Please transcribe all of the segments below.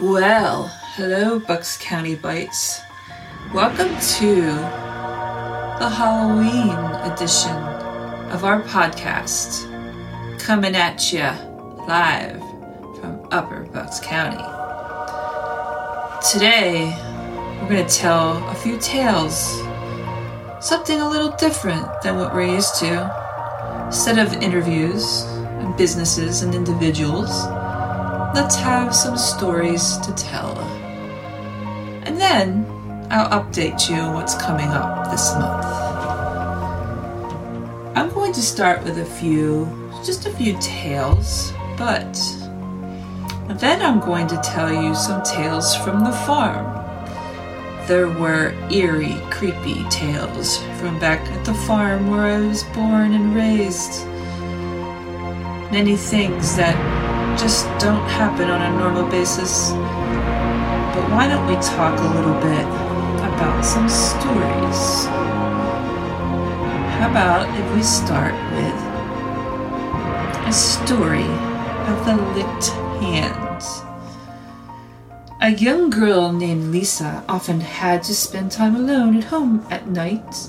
Well, hello, Bucks County Bites. Welcome to the Halloween edition of our podcast, coming at you live from Upper Bucks County. Today, we're going to tell a few tales, something a little different than what we're used to. Instead of interviews and businesses and individuals, let's have some stories to tell. And then I'll update you on what's coming up this month. I'm going to start with a few, just a few tales, but then I'm going to tell you some tales from the farm. There were eerie, creepy tales from back at the farm where I was born and raised. Many things that just don't happen on a normal basis. But why don't we talk a little bit about some stories? How about if we start with a story of the licked hands? A young girl named Lisa often had to spend time alone at home at night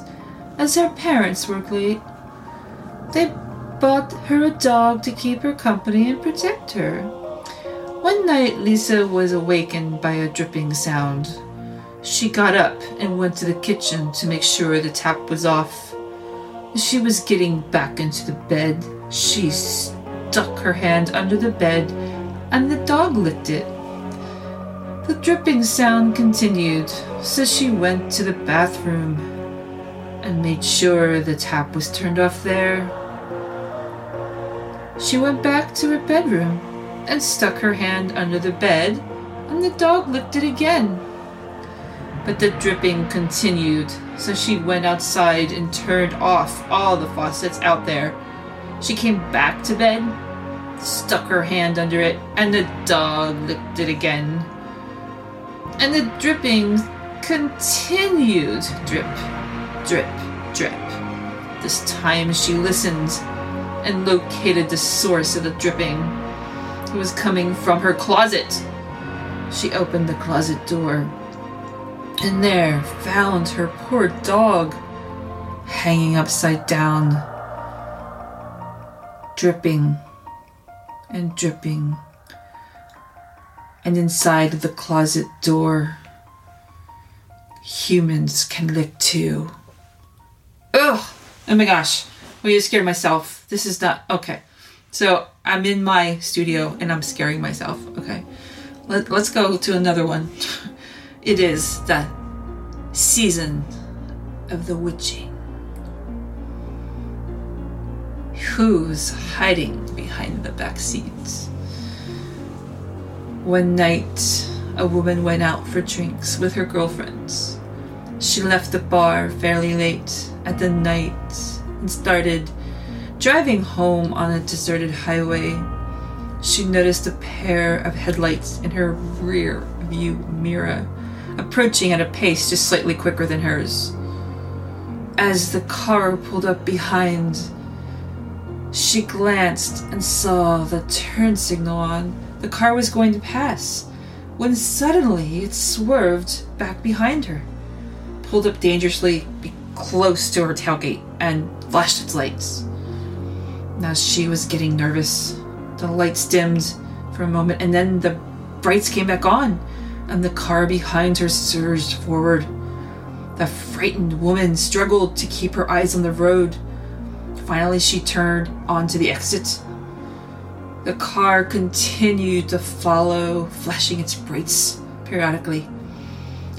as her parents worked late. They bought her a dog to keep her company and protect her. One night, Lisa was awakened by a dripping sound. She got up and went to the kitchen to make sure the tap was off. As she was getting back into the bed, she stuck her hand under the bed and the dog licked it. The dripping sound continued, so she went to the bathroom and made sure the tap was turned off there. She went back to her bedroom and stuck her hand under the bed, and the dog licked it again. But the dripping continued, so she went outside and turned off all the faucets out there. She came back to bed, stuck her hand under it, and the dog licked it again. And the dripping continued drip, drip, drip. This time she listened and located the source of the dripping. It was coming from her closet. She opened the closet door and there found her poor dog hanging upside down, dripping and dripping. And inside the closet door, humans can lick too. Ugh! Oh my gosh. Well, you scared myself. This is not okay. So I'm in my studio and I'm scaring myself. Okay, Let, let's go to another one. It is the season of the witching. Who's hiding behind the back seats? One night, a woman went out for drinks with her girlfriends. She left the bar fairly late at the night and started driving home on a deserted highway. She noticed a pair of headlights in her rear view mirror, approaching at a pace just slightly quicker than hers. As the car pulled up behind, she glanced and saw the turn signal on. The car was going to pass when suddenly it swerved back behind her, pulled up dangerously close to her tailgate, and flashed its lights. Now she was getting nervous. The lights dimmed for a moment, and then the brights came back on, and the car behind her surged forward. The frightened woman struggled to keep her eyes on the road. Finally, she turned onto the exit. The car continued to follow, flashing its brights periodically.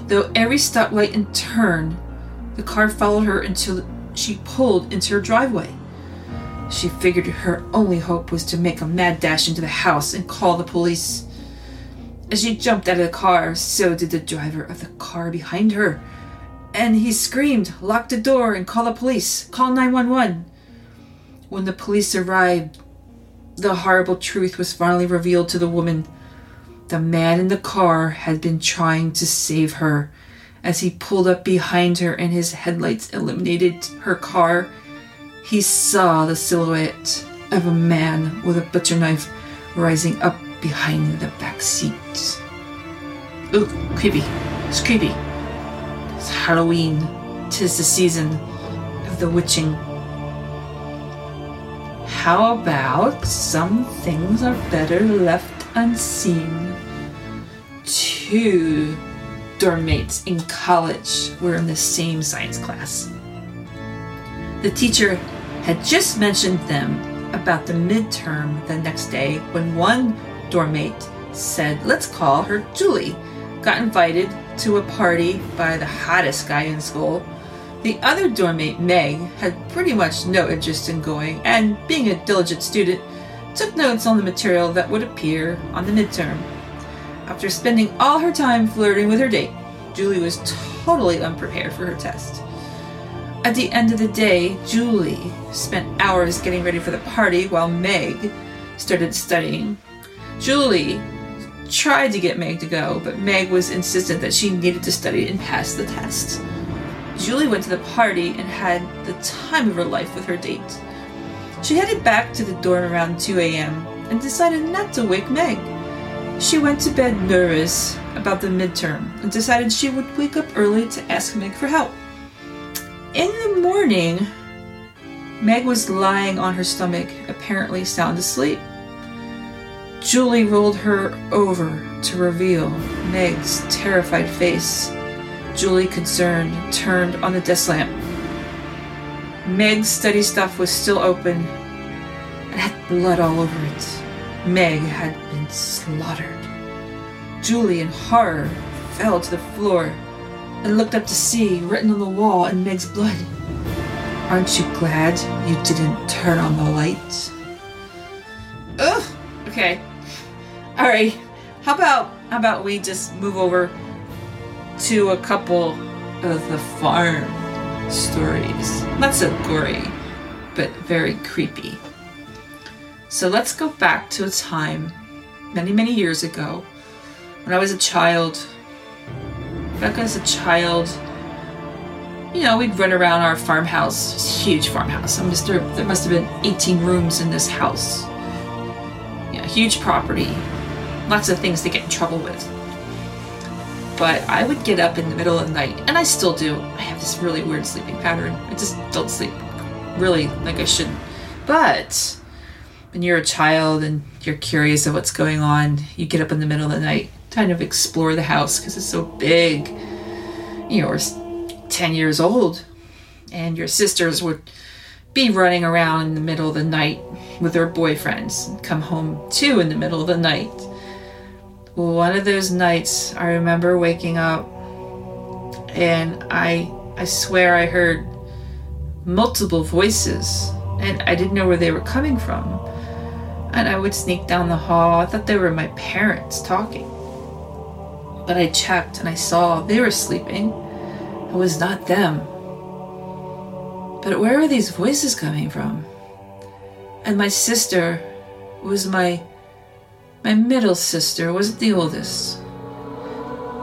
Though every stoplight and turn, the car followed her until she pulled into her driveway. She figured her only hope was to make a mad dash into the house and call the police. As she jumped out of the car, so did the driver of the car behind her. And he screamed, Lock the door and call the police. Call 911. When the police arrived, the horrible truth was finally revealed to the woman. The man in the car had been trying to save her. As he pulled up behind her and his headlights illuminated her car, he saw the silhouette of a man with a butcher knife rising up behind the back seat. Ooh, creepy. It's creepy. It's Halloween. Tis the season of the witching. How about some things are better left unseen? Two dorm mates in college were in the same science class. The teacher had just mentioned them about the midterm the next day when one dorm mate said, Let's call her Julie. Got invited to a party by the hottest guy in school. The other dorm mate, Meg, had pretty much no interest in going, and being a diligent student, took notes on the material that would appear on the midterm. After spending all her time flirting with her date, Julie was totally unprepared for her test. At the end of the day, Julie spent hours getting ready for the party while Meg started studying. Julie tried to get Meg to go, but Meg was insistent that she needed to study and pass the test. Julie went to the party and had the time of her life with her date. She headed back to the dorm around 2 a.m. and decided not to wake Meg. She went to bed nervous about the midterm and decided she would wake up early to ask Meg for help. In the morning, Meg was lying on her stomach, apparently sound asleep. Julie rolled her over to reveal Meg's terrified face. Julie, concerned, turned on the desk lamp. Meg's study stuff was still open and had blood all over it. Meg had been slaughtered. Julie, in horror, fell to the floor and looked up to see, written on the wall in Meg's blood, Aren't you glad you didn't turn on the light? Ugh. Okay. All right. How about how about we just move over to a couple of the farm stories? Not so gory, but very creepy. So let's go back to a time many many years ago when I was a child. Back as a child, you know, we'd run around our farmhouse, huge farmhouse. I'm Mr. There must have been 18 rooms in this house. Yeah, huge property. Lots of things to get in trouble with. But I would get up in the middle of the night, and I still do. I have this really weird sleeping pattern. I just don't sleep really like I should. But when you're a child and you're curious of what's going on, you get up in the middle of the night, kind of explore the house because it's so big. You know, we're 10 years old, and your sisters would be running around in the middle of the night with their boyfriends and come home too in the middle of the night. One of those nights, I remember waking up and I I swear I heard multiple voices and I didn't know where they were coming from. And I would sneak down the hall. I thought they were my parents talking. But I checked and I saw they were sleeping it was not them. But where were these voices coming from? And my sister was my my middle sister, wasn't the oldest.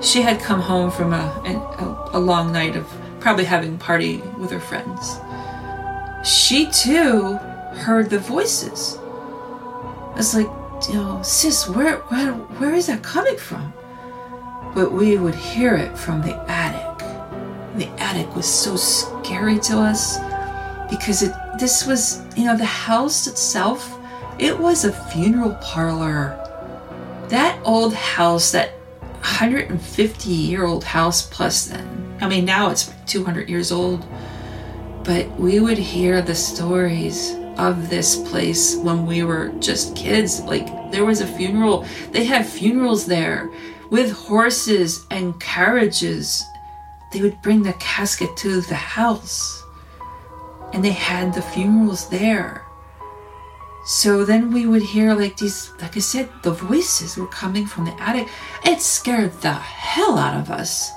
She had come home from a, a, a long night of probably having party with her friends. She too heard the voices. I was like, you know, sis, where, where, where is that coming from? But we would hear it from the attic. The attic was so scary to us because it this was you know the house itself it was a funeral parlor. That old house that 150 year old house plus then i mean now it's 200 years old but we would hear the stories of this place when we were just kids. Like there was a funeral they had funerals there with horses and carriages they would bring the casket to the house and they had the funerals there. So then we would hear like these, like I said, the voices were coming from the attic. It scared the hell out of us.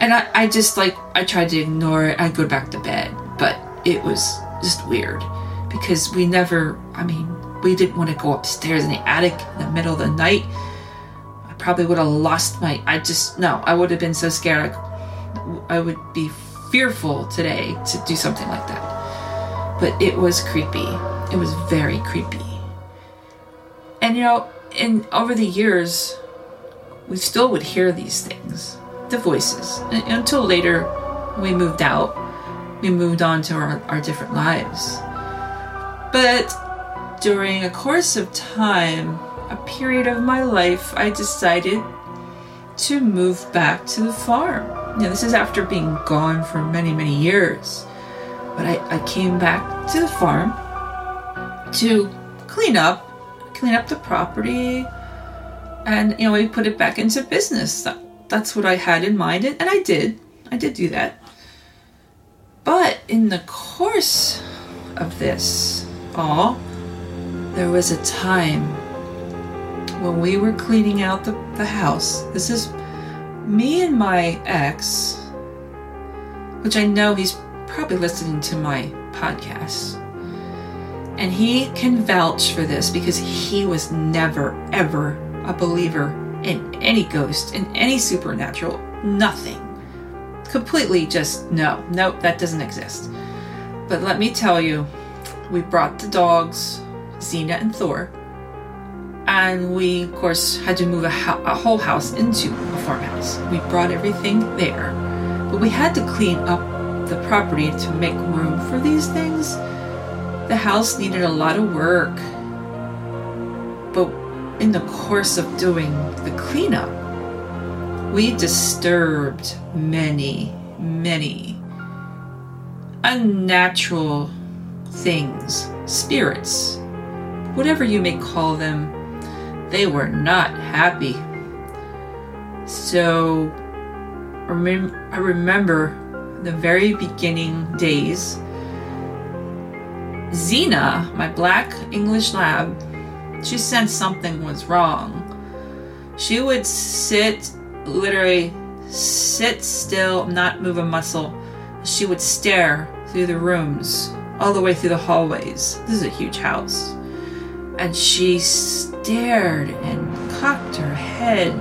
And I, I just like, I tried to ignore it. I'd go back to bed. But it was just weird because we never, I mean, we didn't want to go upstairs in the attic in the middle of the night. Probably would have lost my, I just, no, I would have been so scared. I would be fearful today to do something like that. But it was creepy. It was very creepy. And you know, in over the years, we still would hear these things, the voices, until later we moved out. We moved on to our, our different lives. But during a course of time, a period of my life, I decided to move back to the farm. Know, this is after being gone for many, many years. But I, I came back to the farm to clean up, clean up the property, and you know, we put it back into business. That, that's what I had in mind, and I did. I did do that. But in the course of this all, there was a time when we were cleaning out the, the house. This is me and my ex, which I know he's probably listening to my podcast. And he can vouch for this because he was never, ever a believer in any ghost, in any supernatural, nothing. Completely just no, nope, that doesn't exist. But let me tell you, we brought the dogs, Xena and Thor, and we, of course, had to move a, ho- a whole house into a farmhouse. We brought everything there, but we had to clean up the property to make room for these things. The house needed a lot of work, but in the course of doing the cleanup, we disturbed many, many unnatural things, spirits, whatever you may call them, they were not happy. So I remember the very beginning days. Xena, my black English lab, she sensed something was wrong. She would sit, literally sit still, not move a muscle. She would stare through the rooms, all the way through the hallways. This is a huge house. And she stared and cocked her head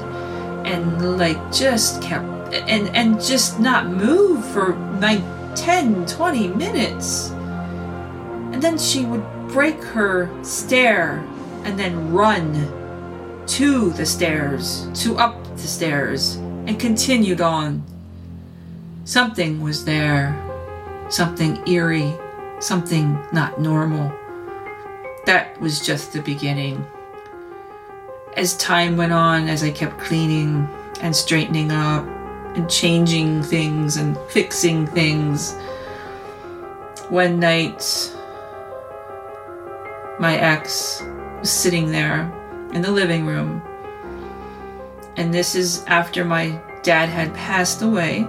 and like just kept and and just not move for like 10 20 minutes. And then she would break her stare and then run to the stairs to up the stairs and continued on. Something was there. Something eerie. Something not normal. That was just the beginning as time went on as i kept cleaning and straightening up and changing things and fixing things. One night, my ex was sitting there in the living room, and this is after my dad had passed away.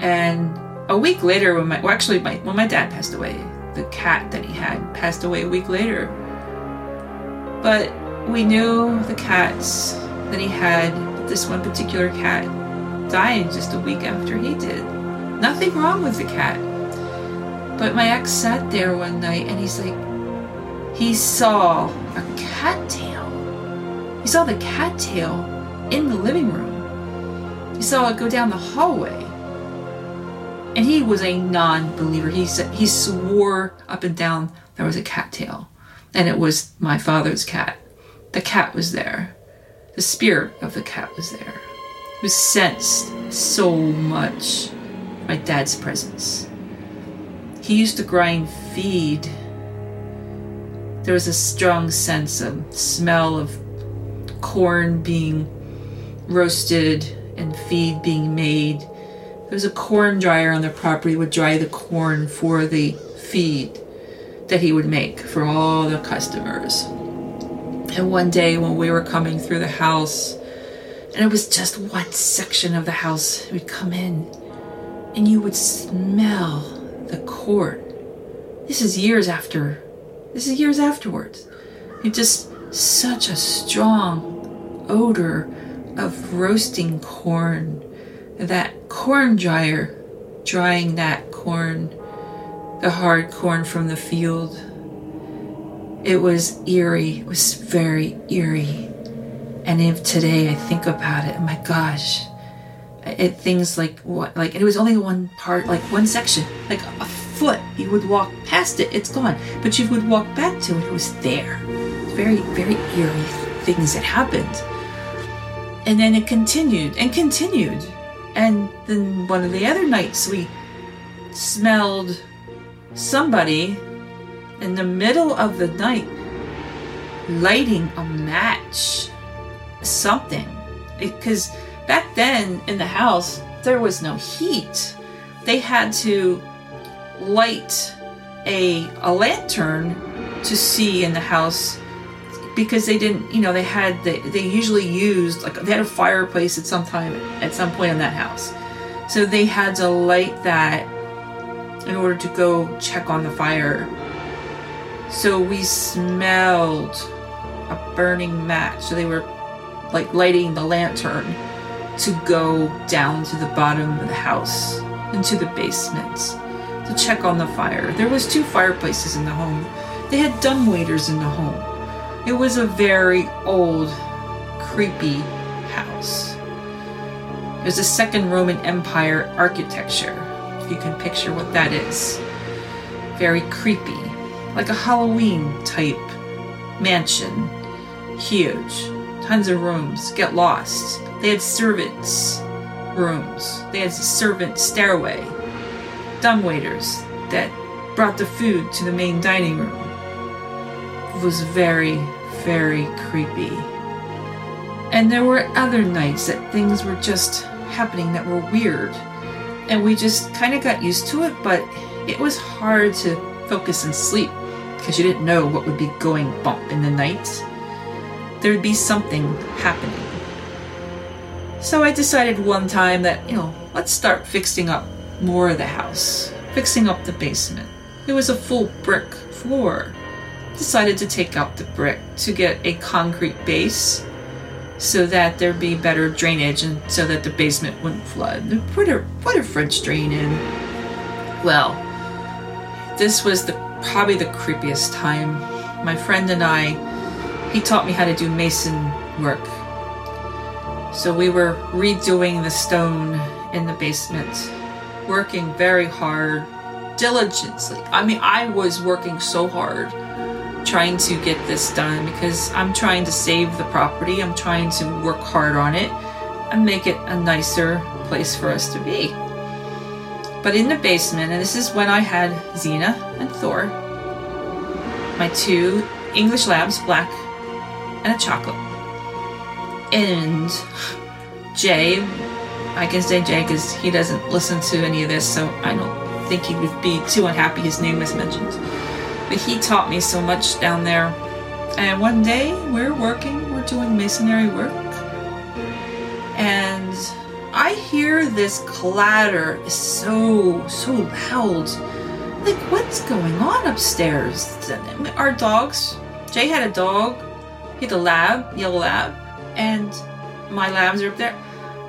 And a week later, when my well, actually, my, when my dad passed away, the cat that he had passed away a week later. But we knew the cats that he had this one particular cat died just a week after he did. Nothing wrong with the cat. But my ex sat there one night and he's like, he saw a cat tail. He saw the cat tail in the living room. He saw it go down the hallway. And he was a non believer. He, said, he swore up and down there was a cat tail, And it was my father's cat. The cat was there. The spirit of the cat was there. It was sensed so much my dad's presence. He used to grind feed. There was a strong sense of smell of corn being roasted and feed being made. There was a corn dryer on the property would dry the corn for the feed that he would make for all the customers. And one day when we were coming through the house, and it was just one section of the house, we'd come in and you would smell the corn. This is years after. This is years afterwards. It just such a strong odor of roasting corn. That corn dryer drying that corn, the hard corn from the field it was eerie. It was very eerie. And if today I think about it, my gosh, it things like what like it was only one part, like one section, like a foot. You would walk past it, it's gone. But you would walk back to it, it was there. Very, very eerie things that happened. And then it continued and continued. And then one of the other nights we smelled somebody in the middle of the night lighting a match. Something. Because back then in the house, there was no heat. They had to light a, a lantern to see in the house because they didn't you know they had they, they usually used like they had a fireplace at some time at some point in that house so they had to light that in order to go check on the fire so we smelled a burning match so they were like lighting the lantern to go down to the bottom of the house into the basement to check on the fire. There was two fireplaces in the home. They had dumbwaiters in the home. It was a very old creepy house. It was a second roman empire architecture. If you can picture what that is. Very creepy like a halloween type mansion huge tons of rooms get lost they had servants' rooms. They had a servant stairway. dumb waiters that brought the food to the main dining room. It was very, very creepy. And there were other nights that things were just happening that were weird. And we just kind of got used to it, but it was hard to focus and sleep because you didn't know what would be going bump in the night. There would be something happening. So I decided one time that, you know, let's start fixing up more of the house, fixing up the basement. It was a full brick floor. Decided to take out the brick to get a concrete base so that there'd be better drainage and so that the basement wouldn't flood. Put a put a French drain in. Well, this was the probably the creepiest time. My friend and I, he taught me how to do mason work so we were redoing the stone in the basement, working very hard, diligently. I mean, I was working so hard trying to get this done because I'm trying to save the property. I'm trying to work hard on it and make it a nicer place for us to be. But in the basement, and this is when I had Xena and Thor, my two English labs, black and a chocolate and Jay, I can say Jay because he doesn't listen to any of this, so I don't think he would be too unhappy his name was mentioned. But he taught me so much down there. And one day we're working, we're doing masonry work, and I hear this clatter so so loud. Like what's going on upstairs? Our dogs. Jay had a dog. He had a lab, yellow lab and my labs are up there.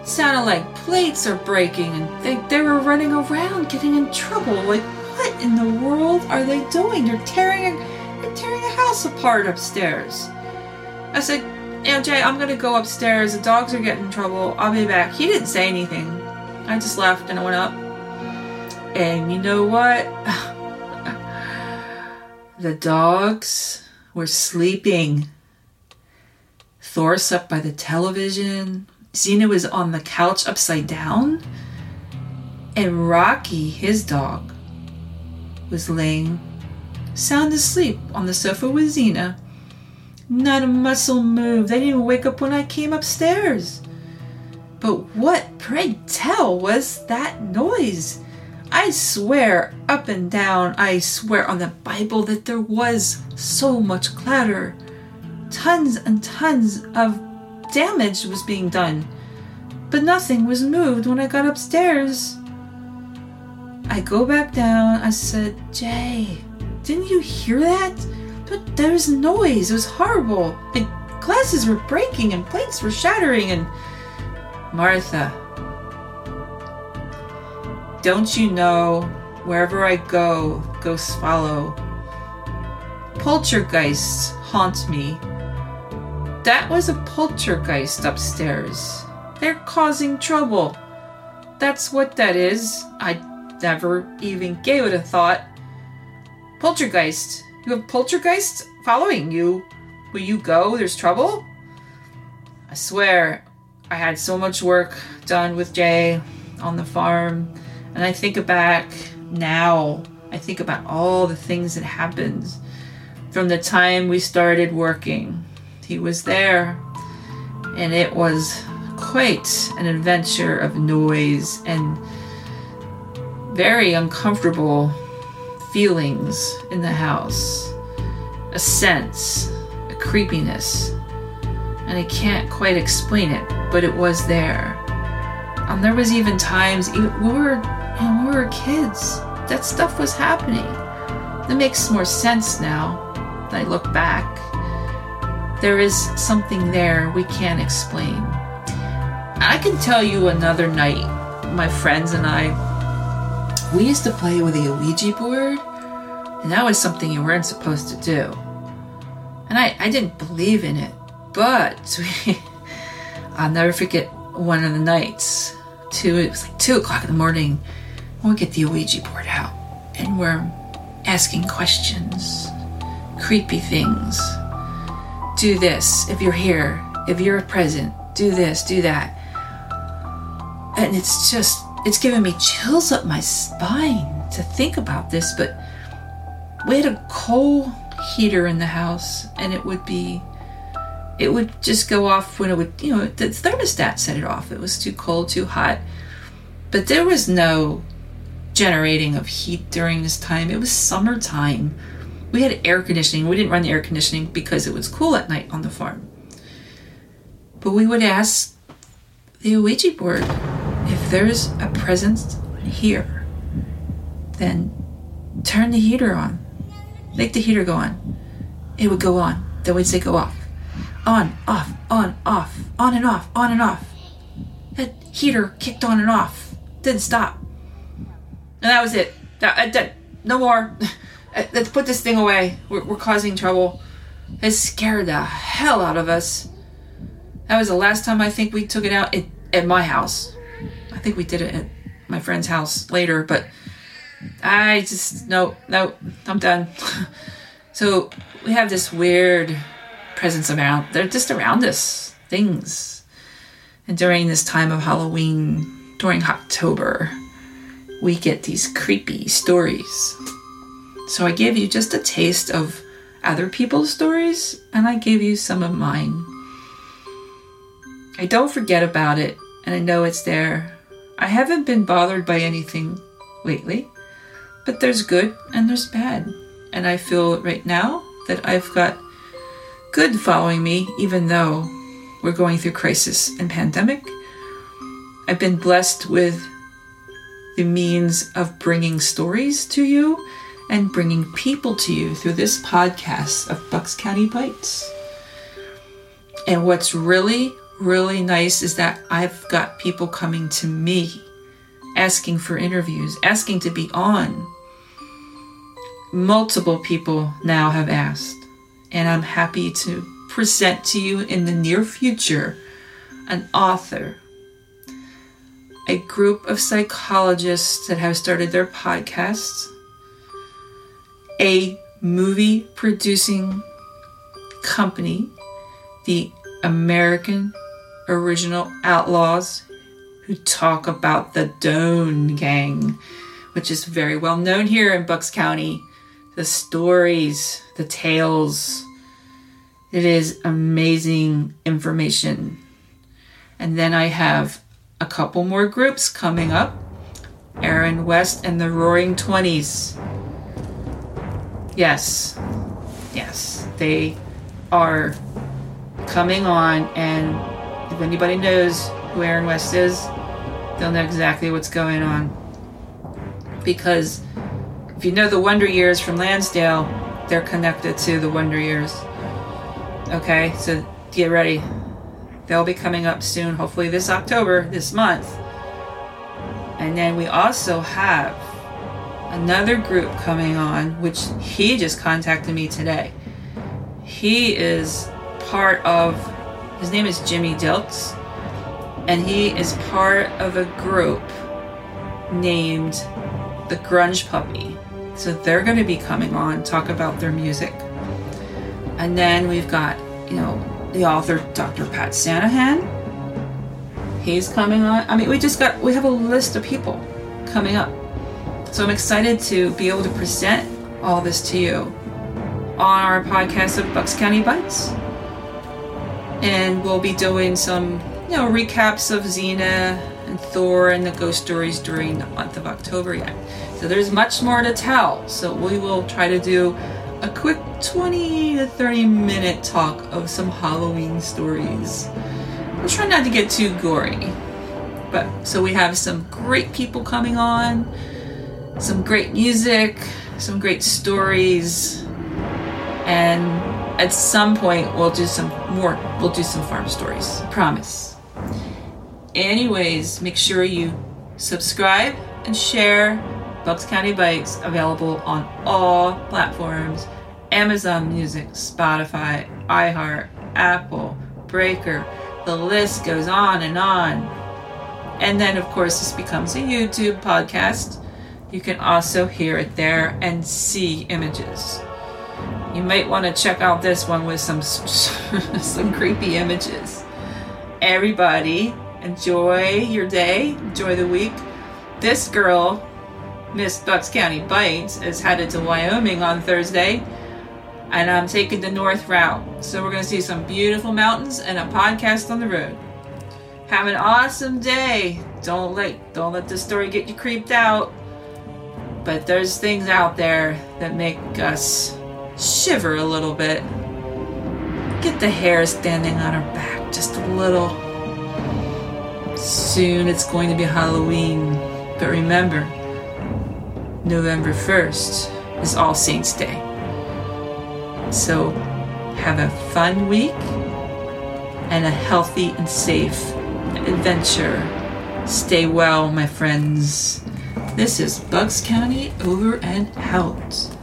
sounded like plates are breaking and they, they were running around getting in trouble. Like, what in the world are they doing? They're tearing they're tearing the house apart upstairs. I said, Jay, I'm gonna go upstairs. The dogs are getting in trouble. I'll be back. He didn't say anything. I just left and I went up. And you know what? the dogs were sleeping. Thor's up by the television. Xena was on the couch upside down. And Rocky, his dog, was laying sound asleep on the sofa with Xena. Not a muscle moved. They didn't wake up when I came upstairs. But what, pray tell, was that noise? I swear up and down, I swear on the Bible that there was so much clatter tons and tons of damage was being done. But nothing was moved when I got upstairs. I go back down. I said, Jay, didn't you hear that? But there was noise. It was horrible. And glasses were breaking and plates were shattering. And Martha, don't you know wherever I go, ghosts follow? Poltergeists haunt me that was a poltergeist upstairs. They're causing trouble. That's what that is. I never even gave it a thought. Poltergeist. You have poltergeist following you. Will you go? There's trouble? I swear, I had so much work done with Jay on the farm. And I think back now, I think about all the things that happened from the time we started working. He was there, and it was quite an adventure of noise and very uncomfortable feelings in the house. A sense, a creepiness. And I can't quite explain it, but it was there. And there was even times we were when we were kids, that stuff was happening. That makes more sense now that I look back. There is something there we can't explain. I can tell you another night, my friends and I, we used to play with a Ouija board, and that was something you weren't supposed to do. And I, I didn't believe in it, but we, I'll never forget one of the nights. Two, it was like two o'clock in the morning. we get the Ouija board out, and we're asking questions, creepy things. Do this if you're here. If you're present, do this, do that. And it's just, it's giving me chills up my spine to think about this. But we had a coal heater in the house, and it would be it would just go off when it would, you know, the thermostat set it off. It was too cold, too hot. But there was no generating of heat during this time. It was summertime. We had air conditioning. We didn't run the air conditioning because it was cool at night on the farm. But we would ask the Ouija board if there's a presence here, then turn the heater on. Make the heater go on. It would go on. Then we'd say go off on, off, on, off, on and off, on and off. That heater kicked on and off. Didn't stop. And that was it. That, uh, that no more. Uh, let's put this thing away. We're, we're causing trouble. It scared the hell out of us. That was the last time I think we took it out at, at my house. I think we did it at my friend's house later, but I just, no, no, I'm done. so we have this weird presence around they're just around us things. And during this time of halloween during october we get these creepy stories. So i gave you just a taste of other people's stories and i gave you some of mine. I don't forget about it and i know it's there i haven't been bothered by anything lately but there's good and there's bad and i feel right now that i've got good following me, even though we're going through crisis and pandemic. I've been blessed with the means of bringing stories to you and bringing people to you through this podcast of Bucks County Bites. And what's really, really nice is that I've got people coming to me asking for interviews, asking to be on. Multiple people now have asked and I'm happy to present to you in the near future an author, a group of psychologists that have started their podcasts, a movie producing company, the American Original Outlaws, who talk about the Doan Gang, which is very well known here in Bucks County the stories, the tales. It is amazing information. And then I have a couple more groups coming up Aaron West and the Roaring Twenties. Yes, yes, they are coming on, and if anybody knows who Aaron West is, they'll know exactly what's going on. Because if you know the Wonder Years from Lansdale, they're connected to the Wonder Years. Okay, so get ready. They'll be coming up soon, hopefully this October, this month. And then we also have another group coming on, which he just contacted me today. He is part of, his name is Jimmy Dilks, and he is part of a group named the Grunge Puppy. So they're going to be coming on, talk about their music. And then we've got, you know, the author Dr. Pat Sanahan. He's coming on. I mean, we just got, we have a list of people coming up. So I'm excited to be able to present all this to you on our podcast of Bucks County Bites. And we'll be doing some, you know, recaps of Xena and Thor and the ghost stories during the month of October yet. So there's much more to tell. So we will try to do a quick 20 to 30 minute talk of some Halloween stories. We'll try not to get too gory. But so we have some great people coming on, some great music, some great stories, and at some point we'll do some more we'll do some farm stories. Promise. Anyways, make sure you subscribe and share Bucks County Bites available on all platforms Amazon Music, Spotify, iHeart, Apple, Breaker. The list goes on and on. And then, of course, this becomes a YouTube podcast. You can also hear it there and see images. You might want to check out this one with some some creepy images. Everybody, enjoy your day, enjoy the week. This girl, Miss Bucks County Bites, is headed to Wyoming on Thursday, and I'm taking the north route. So we're going to see some beautiful mountains and a podcast on the road. Have an awesome day. Don't let don't let this story get you creeped out. But there's things out there that make us shiver a little bit. Get the hair standing on her back just a little. Soon it's going to be Halloween. But remember, November 1st is All Saints Day. So have a fun week and a healthy and safe adventure. Stay well, my friends. This is Bucks County over and out.